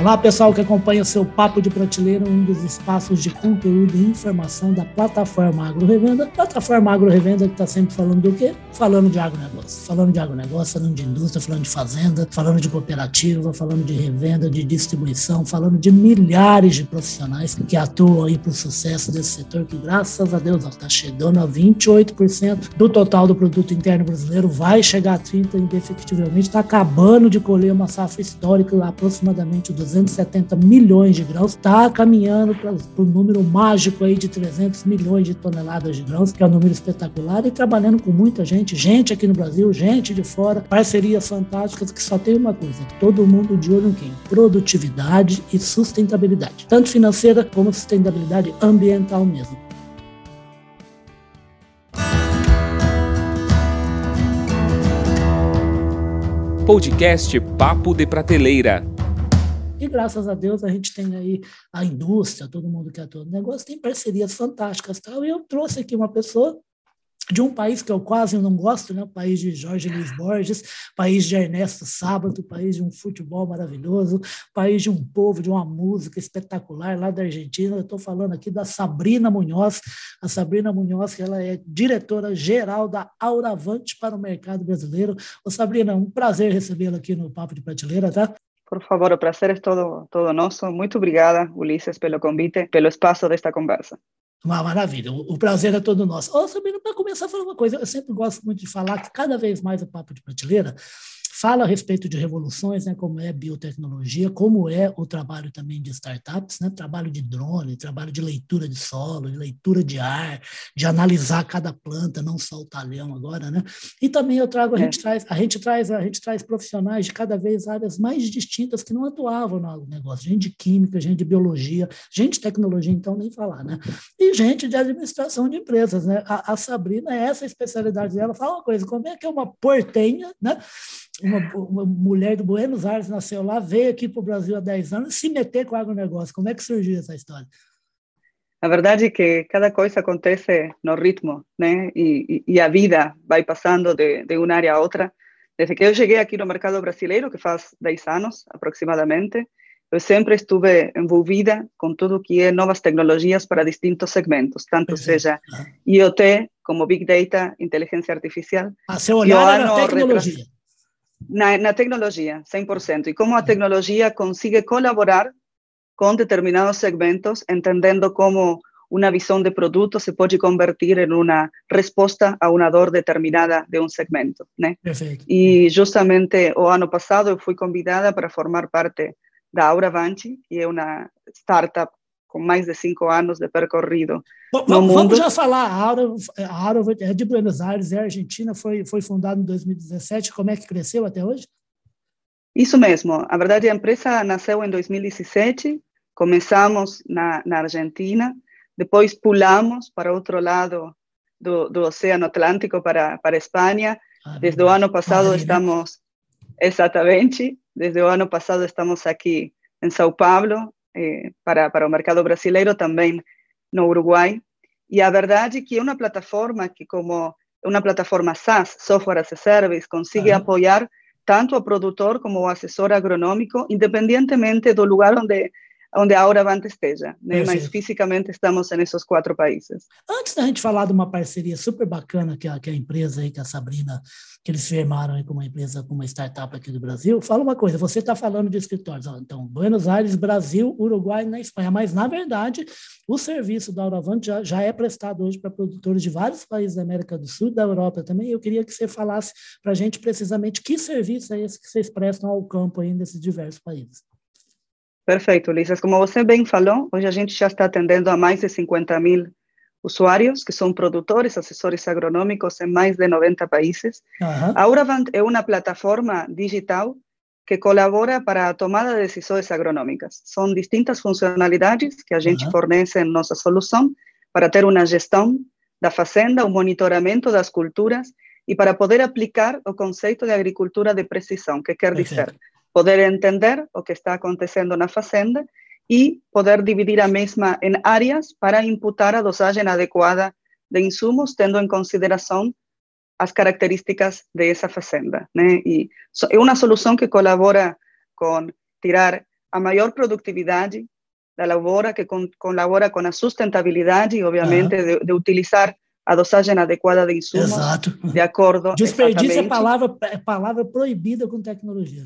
Olá, pessoal que acompanha o seu Papo de Prateleira, um dos espaços de conteúdo e informação da plataforma Agro Revenda. Plataforma Agro Revenda que está sempre falando do quê? Falando de agronegócio. Falando de agronegócio, falando de indústria, falando de fazenda, falando de cooperativa, falando de revenda, de distribuição, falando de milhares de profissionais que atuam aí para o sucesso desse setor, que graças a Deus está chegando a 28% do total do produto interno brasileiro, vai chegar a 30% indefectivelmente, está acabando de colher uma safra histórica, aproximadamente 270 milhões de grãos, está caminhando para o número mágico aí de 300 milhões de toneladas de grãos, que é um número espetacular, e trabalhando com muita gente, gente aqui no Brasil, gente de fora, parcerias fantásticas que só tem uma coisa, todo mundo de olho em quem? Produtividade e sustentabilidade, tanto financeira como sustentabilidade ambiental mesmo. Podcast Papo de Prateleira. E graças a Deus a gente tem aí a indústria, todo mundo que atua no negócio, tem parcerias fantásticas. Tal. E eu trouxe aqui uma pessoa de um país que eu quase não gosto, né? o país de Jorge Luiz Borges, país de Ernesto Sábato, país de um futebol maravilhoso, país de um povo, de uma música espetacular lá da Argentina. Eu estou falando aqui da Sabrina Munhoz. A Sabrina Munhoz, que ela é diretora-geral da Auravante para o mercado brasileiro. Ô Sabrina, um prazer recebê-la aqui no Papo de Prateleira, tá? Por favor, o prazer é todo, todo nosso. Muito obrigada, Ulisses, pelo convite, pelo espaço desta conversa. Uma maravilha, o prazer é todo nosso. Ô, Sabrina, para começar falar uma coisa, eu sempre gosto muito de falar que cada vez mais o Papo de Prateleira fala a respeito de revoluções, né, como é biotecnologia, como é o trabalho também de startups, né, trabalho de drone, trabalho de leitura de solo, de leitura de ar, de analisar cada planta, não só o talhão agora, né? E também eu trago a é. gente traz a gente traz a gente traz profissionais de cada vez áreas mais distintas que não atuavam no negócio, gente de química, gente de biologia, gente de tecnologia, então nem falar, né? E gente de administração de empresas, né? A, a Sabrina é essa especialidade dela. Fala uma coisa, como é que é uma portenha, né? Uma, uma, mulher do Buenos Aires nasceu lá, veio aqui para o Brasil há 10 anos se meter com o agronegócio. Como é que surgiu essa história? A verdade é que cada coisa acontece no ritmo, né? E, e, a vida vai passando de, de uma área a outra. Desde que eu cheguei aqui no mercado brasileiro, que faz 10 anos aproximadamente, eu sempre estive envolvida com tudo que é novas tecnologias para distintos segmentos, tanto seja IoT como Big Data, inteligência artificial. A seu olhar na tecnologia. Na, na tecnologia, 100%. E como a tecnologia consigue colaborar com determinados segmentos, entendendo como uma visão de produto se pode convertir em uma resposta a uma dor determinada de um segmento, né? Perfeito. E justamente o ano passado eu fui convidada para formar parte da Aura Vanti, que é uma startup com mais de cinco anos de percorrido. Bom, vamos, vamos, já falar, a Aura é de Buenos Aires, é Argentina, foi, foi fundada em 2017, como é que cresceu até hoje? Isso mesmo, a verdade a empresa nasceu em 2017, começamos na, na Argentina, depois pulamos para outro lado do, do Oceano Atlântico para, para a Espanha, ah, desde o ano passado estamos, exatamente, desde o ano passado estamos aqui em São Paulo, eh, para, para o mercado brasileiro, também no Uruguai. E a verdade é que é uma plataforma que, como uma plataforma SaaS, Software as a Service, consegue uhum. apoiar tanto o produtor como o assessor agronômico, independentemente do lugar onde onde a Auravante esteja, né? mas fisicamente estamos nesses quatro países. Antes da gente falar de uma parceria super bacana que a, que a empresa aí, que a Sabrina, que eles firmaram aí com uma empresa, com uma startup aqui do Brasil, fala uma coisa, você está falando de escritórios, então, Buenos Aires, Brasil, Uruguai e na Espanha, mas na verdade o serviço da Auravante já, já é prestado hoje para produtores de vários países da América do Sul, da Europa também, eu queria que você falasse para a gente precisamente que serviço é esse que vocês prestam ao campo aí nesses diversos países. Perfeito, Ulisses. Como você bem falou, hoje a gente já está atendendo a mais de 50 mil usuários, que são produtores, assessores agronômicos em mais de 90 países. Uhum. A Auravant é uma plataforma digital que colabora para a tomada de decisões agronômicas. São distintas funcionalidades que a gente uhum. fornece em nossa solução para ter uma gestão da fazenda, o monitoramento das culturas e para poder aplicar o conceito de agricultura de precisão, que quer dizer poder entender o que está acontecendo na fazenda e poder dividir a mesma em áreas para imputar a dosagem adequada de insumos, tendo em consideração as características dessa fazenda. Né? E é uma solução que colabora com tirar a maior produtividade da lavoura, que con, colabora com a sustentabilidade e, obviamente, uhum. de, de, utilizar a dosagem adequada de insumos Exato. de acordo. Desperdício é palavra, é palavra proibida com tecnologia.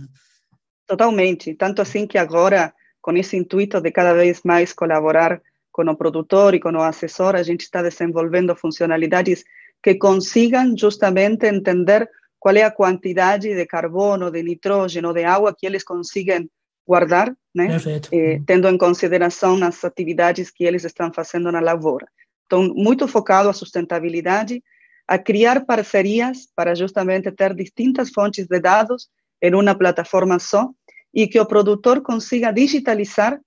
Totalmente. Tanto assim que agora, com esse intuito de cada vez mais colaborar com o produtor e com o assessor, a gente está desenvolvendo funcionalidades que consigam justamente entender qual é a quantidade de carbono, de nitrógeno, de água que eles conseguem guardar, né? Eh, tendo em consideração as atividades que eles estão fazendo na lavoura. Então, muito focado a sustentabilidade, a criar parcerias para justamente ter distintas fontes de dados em uma plataforma só e que o produtor consiga digitalizar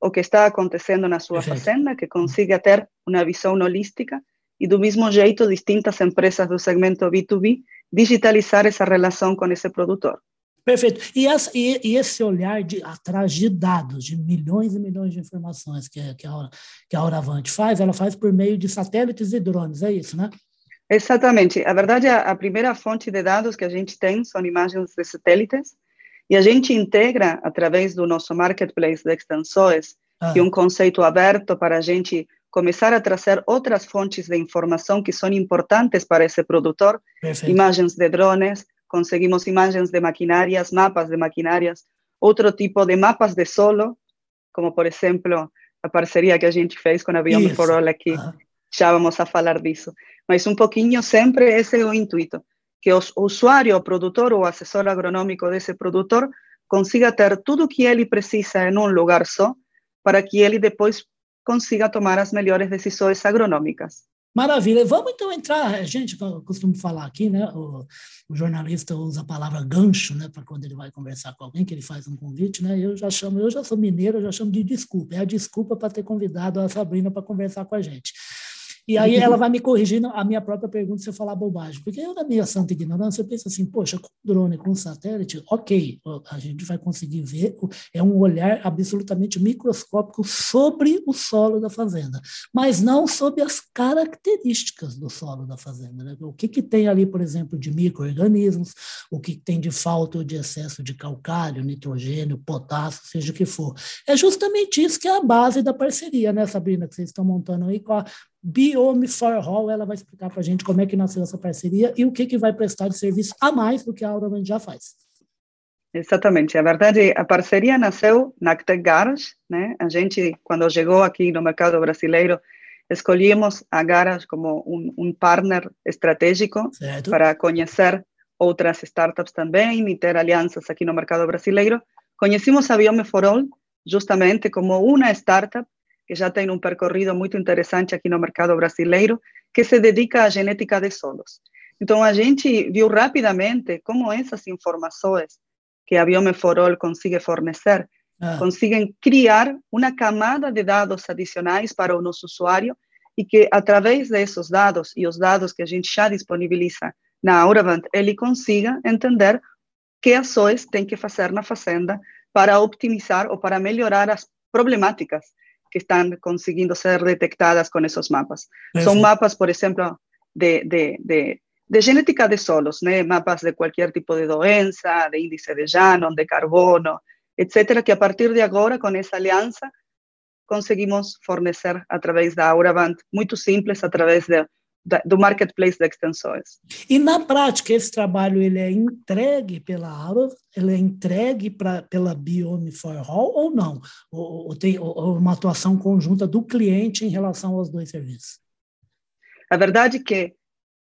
o que está acontecendo na sua Perfeito. fazenda, que consiga ter uma visão holística e do mesmo jeito distintas empresas do segmento B2B digitalizar essa relação com esse produtor. Perfeito. E, essa, e, e, esse olhar de, atrás de dados, de milhões e milhões de informações que, que, a, que a Auravante faz, ela faz por meio de satélites e drones, é isso, né? Exatamente. A verdade, a, a primeira fonte de dados que a gente tem são imagens de satélites, e a gente integra, através do nosso marketplace de extensões, ah. que é um conceito aberto para a gente começar a trazer outras fontes de informação que são importantes para esse produtor, Perfeito. imagens de drones, conseguimos imagens de maquinárias, mapas de maquinárias, outro tipo de mapas de solo, como por exemplo a parceria que a gente fez com a Biome for All aqui, já vamos a falar disso. Mas um pouquinho sempre esse é o intuito, que o usuário, o produtor ou assessor agronômico desse produtor consiga ter tudo o que ele precisa em um lugar só, para que ele depois consiga tomar as melhores decisões agronômicas. Maravilha. Vamos então entrar. A gente costuma falar aqui, né? O, o jornalista usa a palavra gancho, né? Para quando ele vai conversar com alguém, que ele faz um convite, né? Eu já chamo, eu já sou mineiro, eu já chamo de desculpa. É a desculpa para ter convidado a Sabrina para conversar com a gente. E aí ela vai me corrigindo a minha própria pergunta se eu falar bobagem. Porque eu, na minha santa ignorância, eu penso assim, poxa, com drone, com satélite, ok, a gente vai conseguir ver, é um olhar absolutamente microscópico sobre o solo da fazenda, mas não sobre as características do solo da fazenda. Né? O que, que tem ali, por exemplo, de micro-organismos, o que tem de falta ou de excesso de calcário, nitrogênio, potássio, seja o que for. É justamente isso que é a base da parceria, né, Sabrina, que vocês estão montando aí com a Biome for Hall, ela vai explicar para a gente como é que nasceu essa parceria e o que, que vai prestar de serviço a mais do que a Auraman já faz. Exatamente. A verdade, a parceria nasceu na Actec Garage, né? A gente, quando chegou aqui no mercado brasileiro, escolhemos a Garage como um, um partner estratégico certo. para conhecer outras startups também e ter alianças aqui no mercado brasileiro. Conhecemos a Biome for All justamente como uma startup que já tem um percorrido muito interessante aqui no mercado brasileiro, que se dedica à genética de solos. Então, a gente viu rapidamente como essas informações que a Biomeforol consegue fornecer ah. conseguem criar uma camada de dados adicionais para o nosso usuário e que, através desses dados e os dados que a gente já disponibiliza na Auravant, ele consiga entender que ações tem que fazer na fazenda para optimizar ou para melhorar as problemáticas que están consiguiendo ser detectadas con esos mapas. Son mapas, por ejemplo, de, de, de, de, genética de solos, ¿no? mapas de cualquier tipo de doença, de índice de llano, de carbono, etcétera, que a partir de ahora, con esa alianza, conseguimos fornecer a través da Auravant, muito simples, a través de do marketplace de extensões. E na prática esse trabalho ele é entregue pela Aura, ele é entregue pra, pela Biome for All ou não? Ou, ou tem ou uma atuação conjunta do cliente em relação aos dois serviços? A verdade é que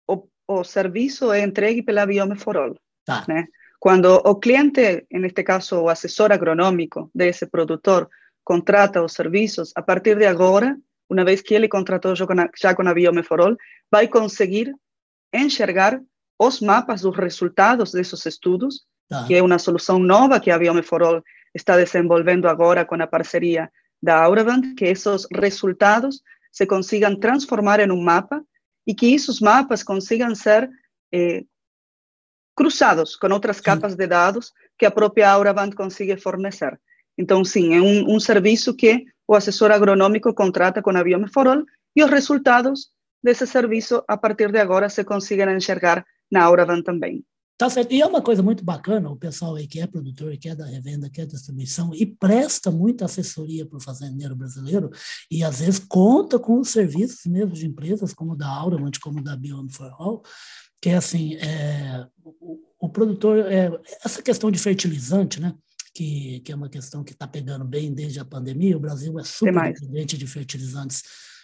o, o serviço é entregue pela Biome for All. Tá. Né? Quando o cliente, neste caso o assessor agronômico desse produtor, contrata os serviços, a partir de agora uma vez que ele contratou já com a, Biomeforol, vai conseguir enxergar os mapas dos resultados desses estudos, tá. que é uma solução nova que a Biomeforol está desenvolvendo agora com a parceria da Auravant, que esses resultados se consigam transformar em um mapa e que esses mapas consigam ser eh, cruzados com outras capas de dados que a própria Auravant consiga fornecer. Então, sim, é um, um serviço que o assessor agronômico contrata com a Biomeforol e os resultados desse serviço, a partir de agora, se conseguem enxergar na Auravan também. Tá certo. E é uma coisa muito bacana, o pessoal aí que é produtor, que é da revenda, que é distribuição, e presta muita assessoria para o fazendeiro brasileiro, e às vezes conta com os serviços mesmo de empresas, como da Auramont, como da Beyond for All, que é assim, é, o, o, produtor, é, essa questão de fertilizante, né? Que, que é uma questão que está pegando bem desde a pandemia, o Brasil é super dependente de fertilizantes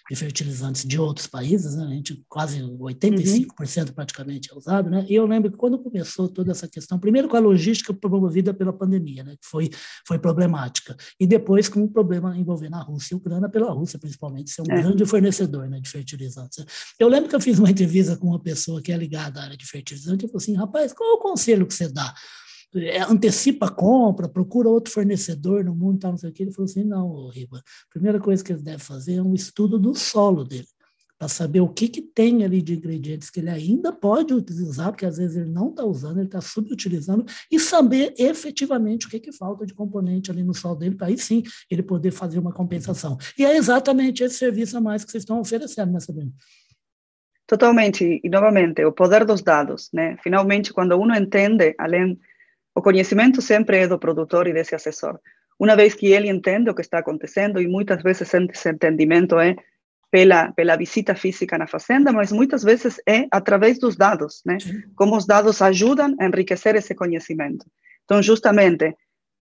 de fertilizantes de outros países, né? a gente quase 85% uhum. praticamente é usado, né? E eu lembro que quando começou toda essa questão, primeiro com a logística promovida pela pandemia, né? Que foi foi problemática, e depois com o problema envolvendo a Rússia e a Ucrânia pela Rússia principalmente ser um é. grande fornecedor, né, de fertilizantes. Eu lembro que eu fiz uma entrevista com uma pessoa que é ligada à área de fertilizante e falou assim, rapaz, qual é o conselho que você dá? É, antecipa a compra, procura outro fornecedor no mundo, tal, não sei o que. Ele falou assim: não, Riba, a primeira coisa que ele deve fazer é um estudo do solo dele, para saber o que, que tem ali de ingredientes que ele ainda pode utilizar, porque às vezes ele não está usando, ele está subutilizando, e saber efetivamente o que, que falta de componente ali no solo dele, para aí sim ele poder fazer uma compensação. E é exatamente esse serviço a mais que vocês estão oferecendo, né, Sabrina? Totalmente, e novamente, o poder dos dados, né? Finalmente, quando uno entende, além O conhecimento sempre é do produtor e desse assessor. Uma vez que ele entende o que está acontecendo, e muitas vezes esse entendimento é pela, pela visita física na fazenda, mas muitas vezes é através dos dados, né? Como os dados ajudam a enriquecer esse conhecimento. Então, justamente,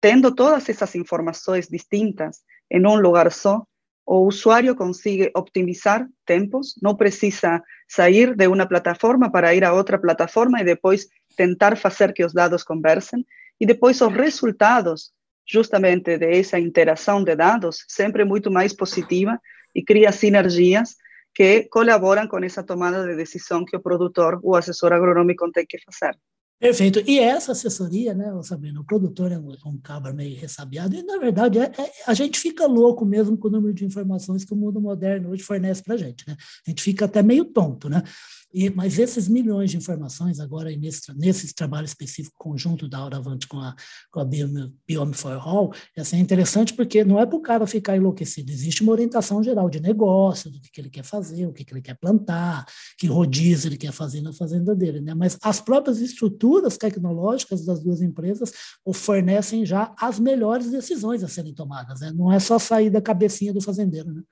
tendo todas essas informações distintas em um lugar só, o usuário consegue optimizar tempos, não precisa sair de uma plataforma para ir a outra plataforma e depois tentar fazer que os dados conversem e depois os resultados justamente dessa interação de dados sempre muito mais positiva e cria sinergias que colaboram com essa tomada de decisão que o produtor, o assessor agronômico tem que fazer. Perfeito. E essa assessoria, né, Sabrina, o produtor é um, um cabra meio ressabiado, e na verdade é, é, a gente fica louco mesmo com o número de informações que o mundo moderno hoje fornece para a gente, né? A gente fica até meio tonto, né? E, mas esses milhões de informações, agora nesse, nesse trabalho específico conjunto da Auravante com a, com a Biome for All, assim, é interessante porque não é para o cara ficar enlouquecido, existe uma orientação geral de negócio, do que, que ele quer fazer, o que, que ele quer plantar, que rodízio ele quer fazer na fazenda dele. Né? Mas as próprias estruturas tecnológicas das duas empresas fornecem já as melhores decisões a serem tomadas. Né? Não é só sair da cabecinha do fazendeiro. Né?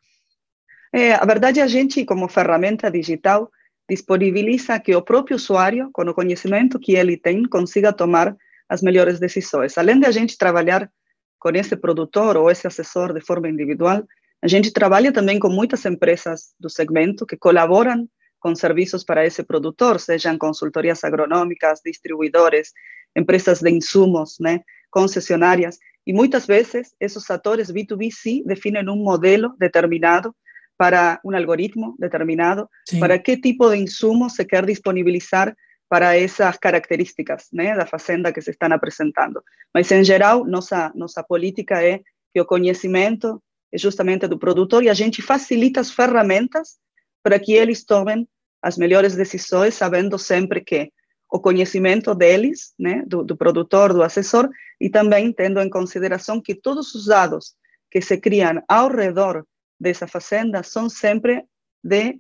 É, a verdade, a gente, como ferramenta digital, disponibiliza que o próprio usuário, com o conhecimento que ele tem, consiga tomar as melhores decisões. Além de a gente trabalhar com esse produtor ou esse assessor de forma individual, a gente trabalha também com muitas empresas do segmento que colaboram com serviços para esse produtor, sejam consultorias agronômicas, distribuidores, empresas de insumos, né, concessionárias, e muitas vezes esses atores B2B sim definem um modelo determinado para un algoritmo determinado, para qué tipo de insumos se quer disponibilizar para esas características de la fazenda que se están presentando. Mas, en geral, nuestra política es que o conhecimento é justamente do produtor y a gente facilita as ferramentas para que eles tomem as melhores decisões, sabendo sempre que o conhecimento deles, do, do produtor, do assessor, e também tendo em consideração que todos os dados que se criam ao redor dessa fazenda são sempre de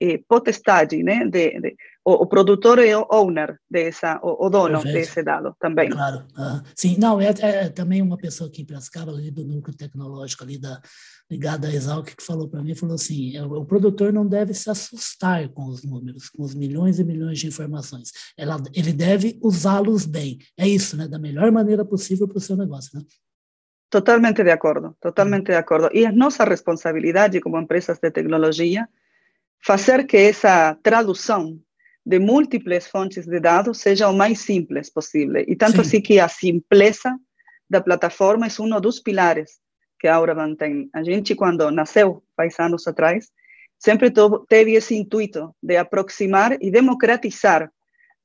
eh, potestade, né? De, de o, o, produtor é o owner dessa, o, o dono Perfeito. desse dado também. Claro, sim, não, é, é, também uma pessoa aqui em Piracicaba, ali do núcleo tecnológico ali da, ligada à Exalc, que falou para mim, falou assim, o, o, produtor não deve se assustar com os números, com os milhões e milhões de informações, Ela, ele deve usá-los bem, é isso, né? Da melhor maneira possível para o seu negócio, né? Totalmente de acuerdo, totalmente de acuerdo. Y es nuestra responsabilidad como empresas de tecnología hacer que esa traducción de múltiples fuentes de datos sea lo más simple posible. Y tanto así que a simpleza la plataforma es uno de los pilares que ahora mantém. A gente, cuando nació, faz años atrás, siempre tuvo ese intuito de aproximar y democratizar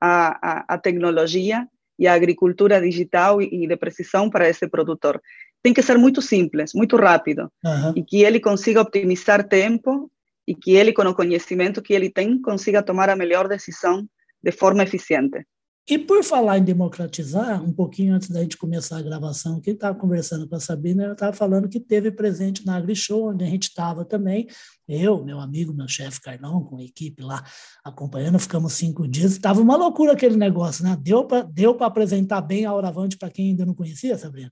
a, a, a tecnologia e a agricultura digital e de precisão para esse produtor. Tem que ser muito simples, muito rápido, uhum. e que ele consiga optimizar tempo e que ele, com o conhecimento que ele tem, consiga tomar a melhor decisão de forma eficiente. E por falar em democratizar, um pouquinho antes da gente começar a gravação, quem estava conversando com a Sabrina, ela estava falando que teve presente na AgriShow, onde a gente estava também, eu, meu amigo, meu chefe Carlão, com a equipe lá acompanhando, ficamos cinco dias, estava uma loucura aquele negócio, né? Deu para deu apresentar bem a Auravante para quem ainda não conhecia, Sabrina?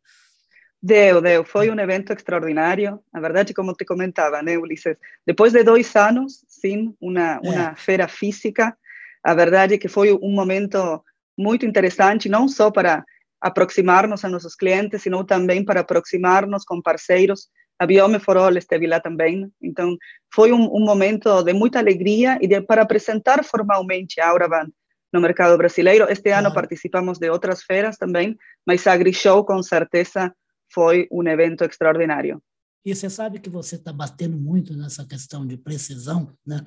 Deu, deu. Foi um evento extraordinário. A verdade, como te comentava, né, Ulisses? Depois de dois anos sem uma, é. uma feira física, a verdade é que foi um momento muito interessante, não só para aproximar-nos a nossos clientes, sino também para aproximar-nos com parceiros. A Biome for All esteve lá também. Então, foi um, um momento de muita alegria e de, para apresentar formalmente a Auraband no mercado brasileiro. Este ano participamos de outras feiras também, mas a AgriShow, com certeza, foi um evento extraordinário. E você sabe que você está batendo muito nessa questão de precisão, né?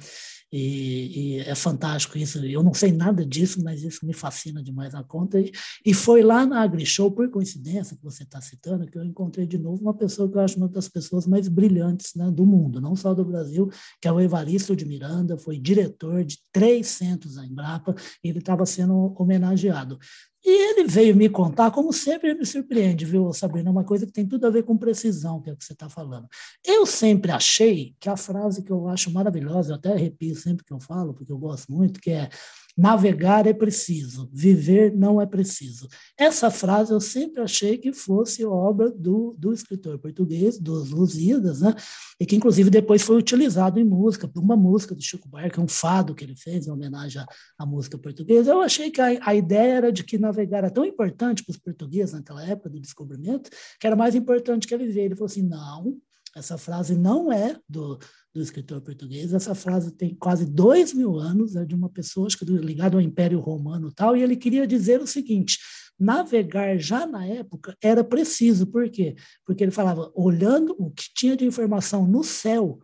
E, e, é fantástico isso. Eu não sei nada disso, mas isso me fascina demais a conta. E, e foi lá na AgriShow, por coincidência, que você está citando, que eu encontrei de novo uma pessoa que eu acho uma das pessoas mais brilhantes né, do mundo, não só do Brasil, que é o Evaristo de Miranda, foi diretor de três centros da Embrapa, e ele estava sendo homenageado. E ele veio me contar, como sempre me surpreende, viu, Sabrina? Uma coisa que tem tudo a ver com precisão, que é o que você está falando. Eu sempre achei que a frase que eu acho maravilhosa, eu até arrepio sempre que eu falo, porque eu gosto muito, que é Navegar é preciso, viver não é preciso. Essa frase eu sempre achei que fosse obra do, do escritor português, dos Lusíadas, né? e que inclusive depois foi utilizado em música, uma música do Chico Buarque, um fado que ele fez em homenagem à, à música portuguesa. Eu achei que a, a, ideia era de que navegar era tão importante para os portugueses naquela época do descobrimento, que era mais importante que viver. Ele falou assim, não, essa frase não é do, do escritor português. Essa frase tem quase dois mil anos, é de uma pessoa ligada ao Império Romano tal, e ele queria dizer o seguinte: navegar já na época era preciso. Por quê? Porque ele falava, olhando o que tinha de informação no céu,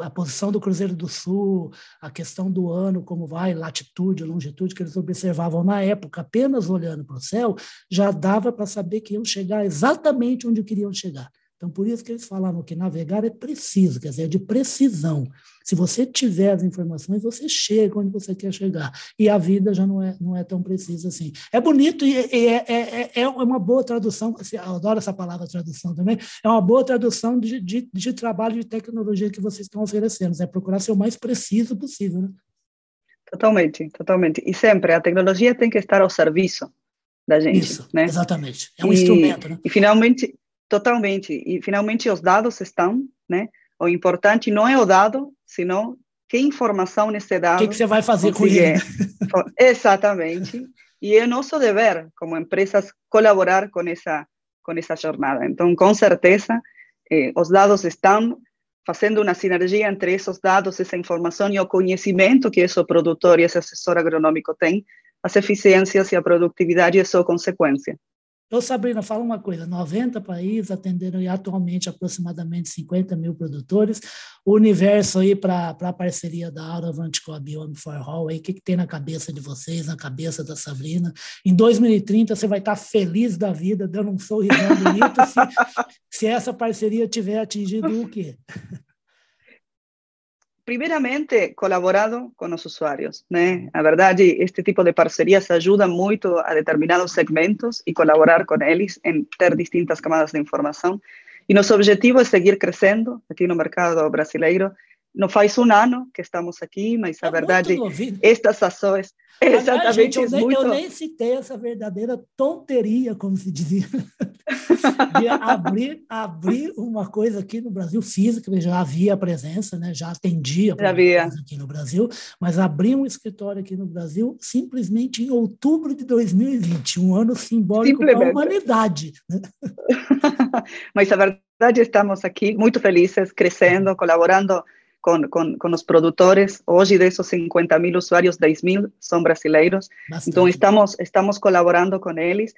a posição do Cruzeiro do Sul, a questão do ano, como vai, latitude, longitude, que eles observavam na época, apenas olhando para o céu, já dava para saber que iam chegar exatamente onde queriam chegar. Então, por isso que eles falavam que navegar é preciso, quer dizer, é de precisão. Se você tiver as informações, você chega onde você quer chegar. E a vida já não é, não é tão precisa assim. É bonito e, é, é, é, é uma boa tradução, assim, eu adoro essa palavra tradução também, é uma boa tradução de, de, de trabalho de tecnologia que vocês estão oferecendo, é procurar ser o mais preciso possível. Né? Totalmente, totalmente. E sempre a tecnologia tem que estar ao serviço da gente. Isso, né? exatamente. É um e, instrumento. Né? E finalmente, Totalmente. E finalmente os dados estão, né? O importante não é o dado, senão que informação nesse dado. O que, que, você vai fazer com ele? Exatamente. E é nosso dever, como empresas, colaborar com essa, com essa jornada. Então, com certeza, eh, os dados estão fazendo uma sinergia entre esses dados, essa informação e o conhecimento que esse produtor e esse assessor agronômico tem, as eficiências e a produtividade é só consequência. Ô, Sabrina, fala uma coisa: 90 países atenderam atualmente aproximadamente 50 mil produtores. O universo aí para a parceria da Auravant com a Beyond for All, o que, que tem na cabeça de vocês, na cabeça da Sabrina? Em 2030 você vai estar tá feliz da vida, dando um sorrisão bonito, se, se essa parceria tiver atingido o quê? Primeiramente, colaborado com os usuários. Né? A verdade, este tipo de parcerias ajuda muito a determinados segmentos e colaborar com eles em ter distintas camadas de informação. E nosso objetivo é seguir crescendo aqui no mercado brasileiro. Não faz um ano que estamos aqui, mas a é verdade, estas ações Exatamente. Gente, eu, nem, muito... eu nem citei essa verdadeira tonteria, como se dizia, de abrir, abrir uma coisa aqui no Brasil física, já havia presença, né? já atendia já havia. aqui no Brasil, mas abrir um escritório aqui no Brasil simplesmente em outubro de 2020, um ano simbólico para a humanidade. Né? mas a verdade, estamos aqui muito felizes, crescendo, colaborando com, com, com os produtores. Hoje, desses 50 mil usuários, 10 mil são brasileiros. Bastante. Então, estamos, estamos colaborando com eles.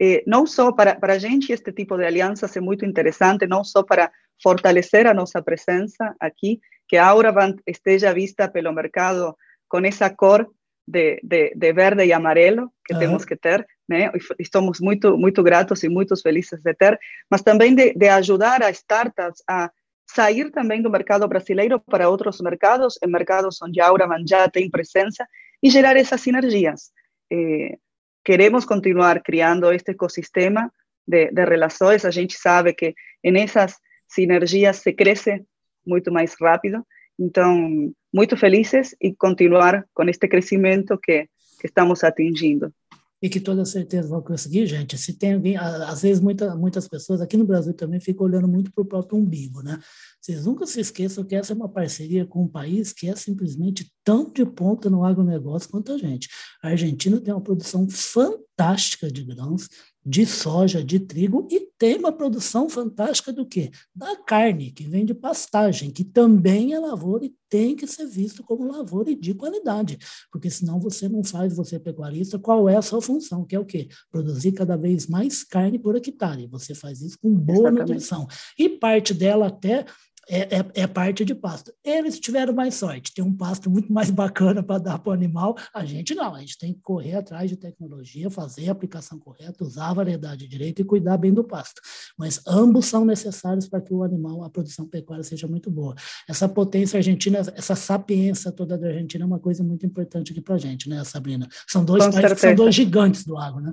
Eh, não só para, para a gente, este tipo de alianças é muito interessante, não só para fortalecer a nossa presença aqui, que a Auravant esteja vista pelo mercado com essa cor de, de, de, verde e amarelo que uhum. temos que ter, né? Estamos muito muito gratos e muito felizes de ter, mas também de, de ajudar a startups a sair também do mercado brasileiro para outros mercados, em mercados onde a Auraman já tem presença, e gerar essas sinergias. Eh, queremos continuar criando este ecosistema de, de relações. A gente sabe que em essas sinergias se cresce muito mais rápido. Então, muito felizes e continuar com este crescimento que, que estamos atingindo e que toda certeza vão conseguir, gente. Se tem alguém, às vezes muita, muitas pessoas aqui no Brasil também ficam olhando muito para o próprio umbigo, né? Vocês nunca se esqueçam que essa é uma parceria com um país que é simplesmente tão de ponta no agronegócio quanto a gente. A Argentina tem uma produção fantástica de grãos, de soja, de trigo e tem uma produção fantástica do quê? Da carne, que vem de pastagem, que também é lavoura e tem que ser visto como lavoura e de qualidade, porque senão você não faz, você é pecuarista, qual é a sua função, que é o quê? Produzir cada vez mais carne por hectare. Você faz isso com boa Exatamente. nutrição. E parte dela até é, é, é, parte de pasto. Eles tiveram mais sorte, tem um pasto muito mais bacana para dar para o animal. A gente não, a gente tem que correr atrás de tecnologia, fazer a aplicação correta, usar a variedade direita e cuidar bem do pasto. Mas ambos são necessários para que o animal, a produção pecuária seja muito boa. Essa potência argentina, essa sapiência toda da Argentina é uma coisa muito importante aqui para a gente, né, Sabrina? São dois países são dois gigantes do agro, né?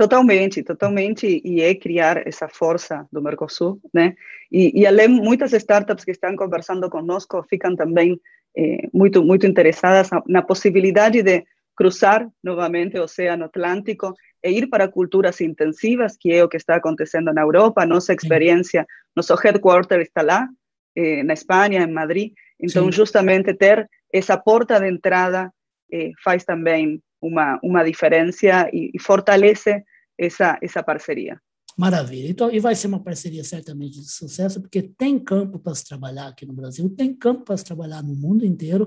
Totalmente, totalmente, e é criar essa força do Mercosul, né? E, e além, muitas startups que estão conversando conosco ficam também eh, muito, muito interessadas na, na, possibilidade de cruzar novamente o Oceano Atlântico e ir para culturas intensivas, que é o que está acontecendo na Europa. Nossa experiência, nosso headquarter está lá, eh, na Espanha, em Madrid. Então, Sim. justamente ter essa porta de entrada eh, faz também uma, uma diferença e, e fortalece essa, essa parceria. Maravilha. Então, e vai ser uma parceria certamente de sucesso, porque tem campo para se trabalhar aqui no Brasil, tem campo para se trabalhar no mundo inteiro.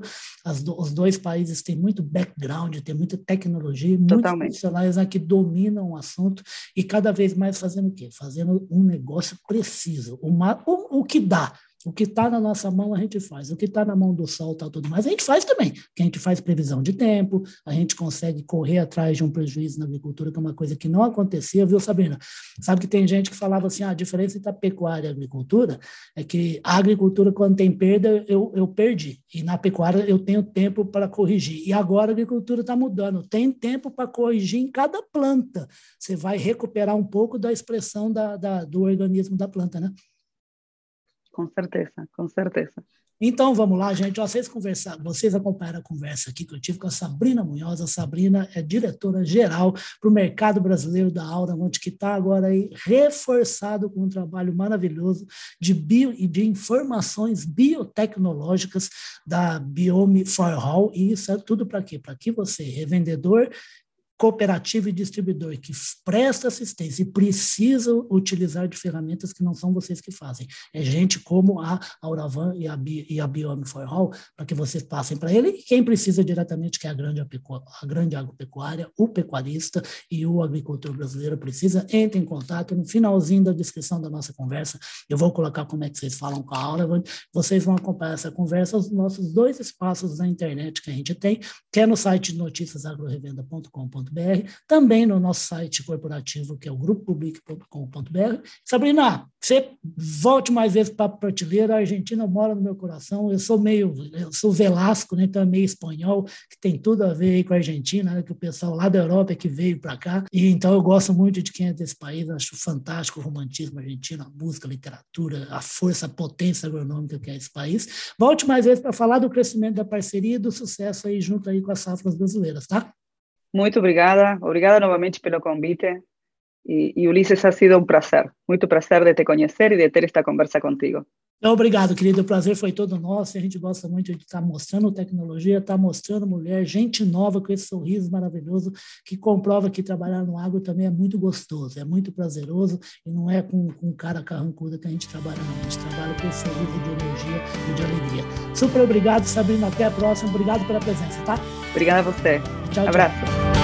Do, os dois países têm muito background, tem muita tecnologia, Totalmente. muitos profissionais aqui dominam o assunto e cada vez mais fazendo o quê? Fazendo um negócio preciso, uma, o, o que dá o que está na nossa mão a gente faz, o que está na mão do sol está tudo mais, a gente faz também, que a gente faz previsão de tempo, a gente consegue correr atrás de um prejuízo na agricultura, que é uma coisa que não acontecia, viu, Sabrina? Sabe que tem gente que falava assim, ah, a diferença entre a pecuária e a agricultura é que a agricultura, quando tem perda, eu, eu perdi, e na pecuária eu tenho tempo para corrigir, e agora a agricultura está mudando, tem tempo para corrigir em cada planta, você vai recuperar um pouco da expressão da, da do organismo da planta, né? Com certeza, com certeza. Então vamos lá, gente. Vocês conversar, vocês acompanharam a conversa aqui que eu tive com a Sabrina Munhoz. A Sabrina é diretora geral para o mercado brasileiro da Aura, onde que está agora aí reforçado com um trabalho maravilhoso de bio e de informações biotecnológicas da Biome for All. E isso é tudo para quê? Para que você, revendedor cooperativa e distribuidor que presta assistência e precisa utilizar de ferramentas que não são vocês que fazem. É gente como a Auravan e a, e a Biome for All, para que vocês passem para ele. E quem precisa diretamente, que é a grande, a grande agropecuária, o pecuarista e o agricultor brasileiro precisa, entre em contato. No finalzinho da descrição da nossa conversa, eu vou colocar como é que vocês falam com a Auravan. Vocês vão acompanhar essa conversa, os nossos dois espaços na internet que a gente tem, que é no site de noticiasagrorevenda.com.br também no nosso site corporativo, que é o grupopublic.com.br. Sabrina, você volte mais vezes para a prateleira, a Argentina mora no meu coração, eu sou meio, eu sou Velasco, né, então é meio espanhol, que tem tudo a ver com a Argentina, né, que o pessoal lá da Europa é que veio para cá, e então eu gosto muito de quem é desse país, acho fantástico o romantismo argentino, a música, a literatura, a força, a potência agronômica que é esse país. Volte mais vezes para falar do crescimento da parceria e do sucesso aí junto aí com as safras brasileiras, tá? Muito obrigada, obrigada novamente pelo convite. E, e, Ulisses, ha sido um prazer, muito prazer de te conhecer e de ter esta conversa contigo. Obrigado, querido. O prazer foi todo nosso. A gente gosta muito de estar mostrando tecnologia, estar mostrando mulher, gente nova com esse sorriso maravilhoso, que comprova que trabalhar no agro também é muito gostoso, é muito prazeroso e não é com, com cara carrancuda que a gente trabalha, não. A gente trabalha com esse sorriso de energia e de alegria. Super obrigado, Sabrina. Até a próxima. Obrigado pela presença, tá? Obrigada a você. Tchau, Abraço. Tchau.